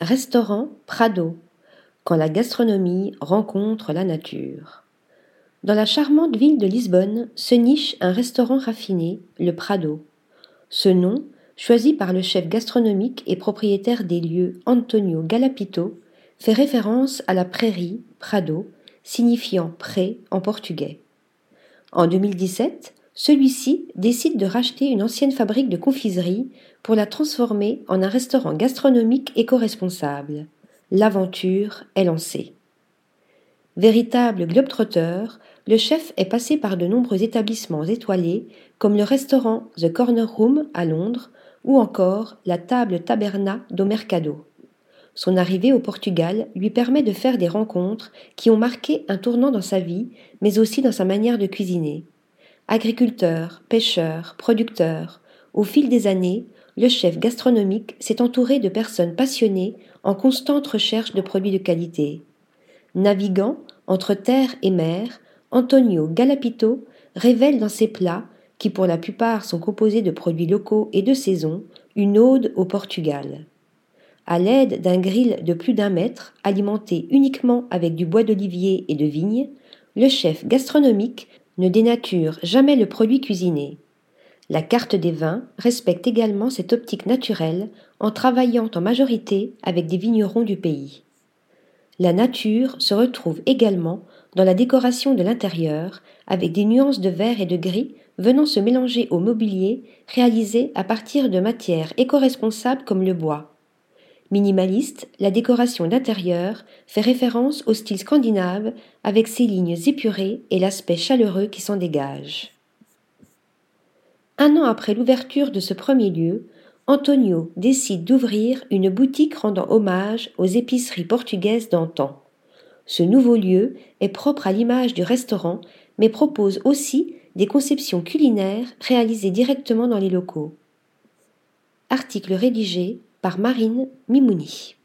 Restaurant Prado, quand la gastronomie rencontre la nature. Dans la charmante ville de Lisbonne se niche un restaurant raffiné, le Prado. Ce nom, choisi par le chef gastronomique et propriétaire des lieux Antonio Galapito, fait référence à la prairie, Prado, signifiant pré en portugais. En 2017, celui-ci décide de racheter une ancienne fabrique de confiserie pour la transformer en un restaurant gastronomique éco-responsable. L'aventure est lancée. Véritable globetrotter, le chef est passé par de nombreux établissements étoilés comme le restaurant The Corner Room à Londres ou encore la table Taberna do Mercado. Son arrivée au Portugal lui permet de faire des rencontres qui ont marqué un tournant dans sa vie, mais aussi dans sa manière de cuisiner. Agriculteur, pêcheur, producteur, au fil des années, le chef gastronomique s'est entouré de personnes passionnées en constante recherche de produits de qualité. Naviguant entre terre et mer, Antonio Galapito révèle dans ses plats, qui pour la plupart sont composés de produits locaux et de saison, une ode au Portugal. À l'aide d'un grill de plus d'un mètre, alimenté uniquement avec du bois d'olivier et de vigne, le chef gastronomique ne dénature jamais le produit cuisiné. La carte des vins respecte également cette optique naturelle en travaillant en majorité avec des vignerons du pays. La nature se retrouve également dans la décoration de l'intérieur avec des nuances de vert et de gris venant se mélanger au mobilier réalisé à partir de matières éco-responsables comme le bois. Minimaliste, la décoration d'intérieur fait référence au style scandinave avec ses lignes épurées et l'aspect chaleureux qui s'en dégage. Un an après l'ouverture de ce premier lieu, Antonio décide d'ouvrir une boutique rendant hommage aux épiceries portugaises d'antan. Ce nouveau lieu est propre à l'image du restaurant, mais propose aussi des conceptions culinaires réalisées directement dans les locaux. Article rédigé par Marine Mimouni.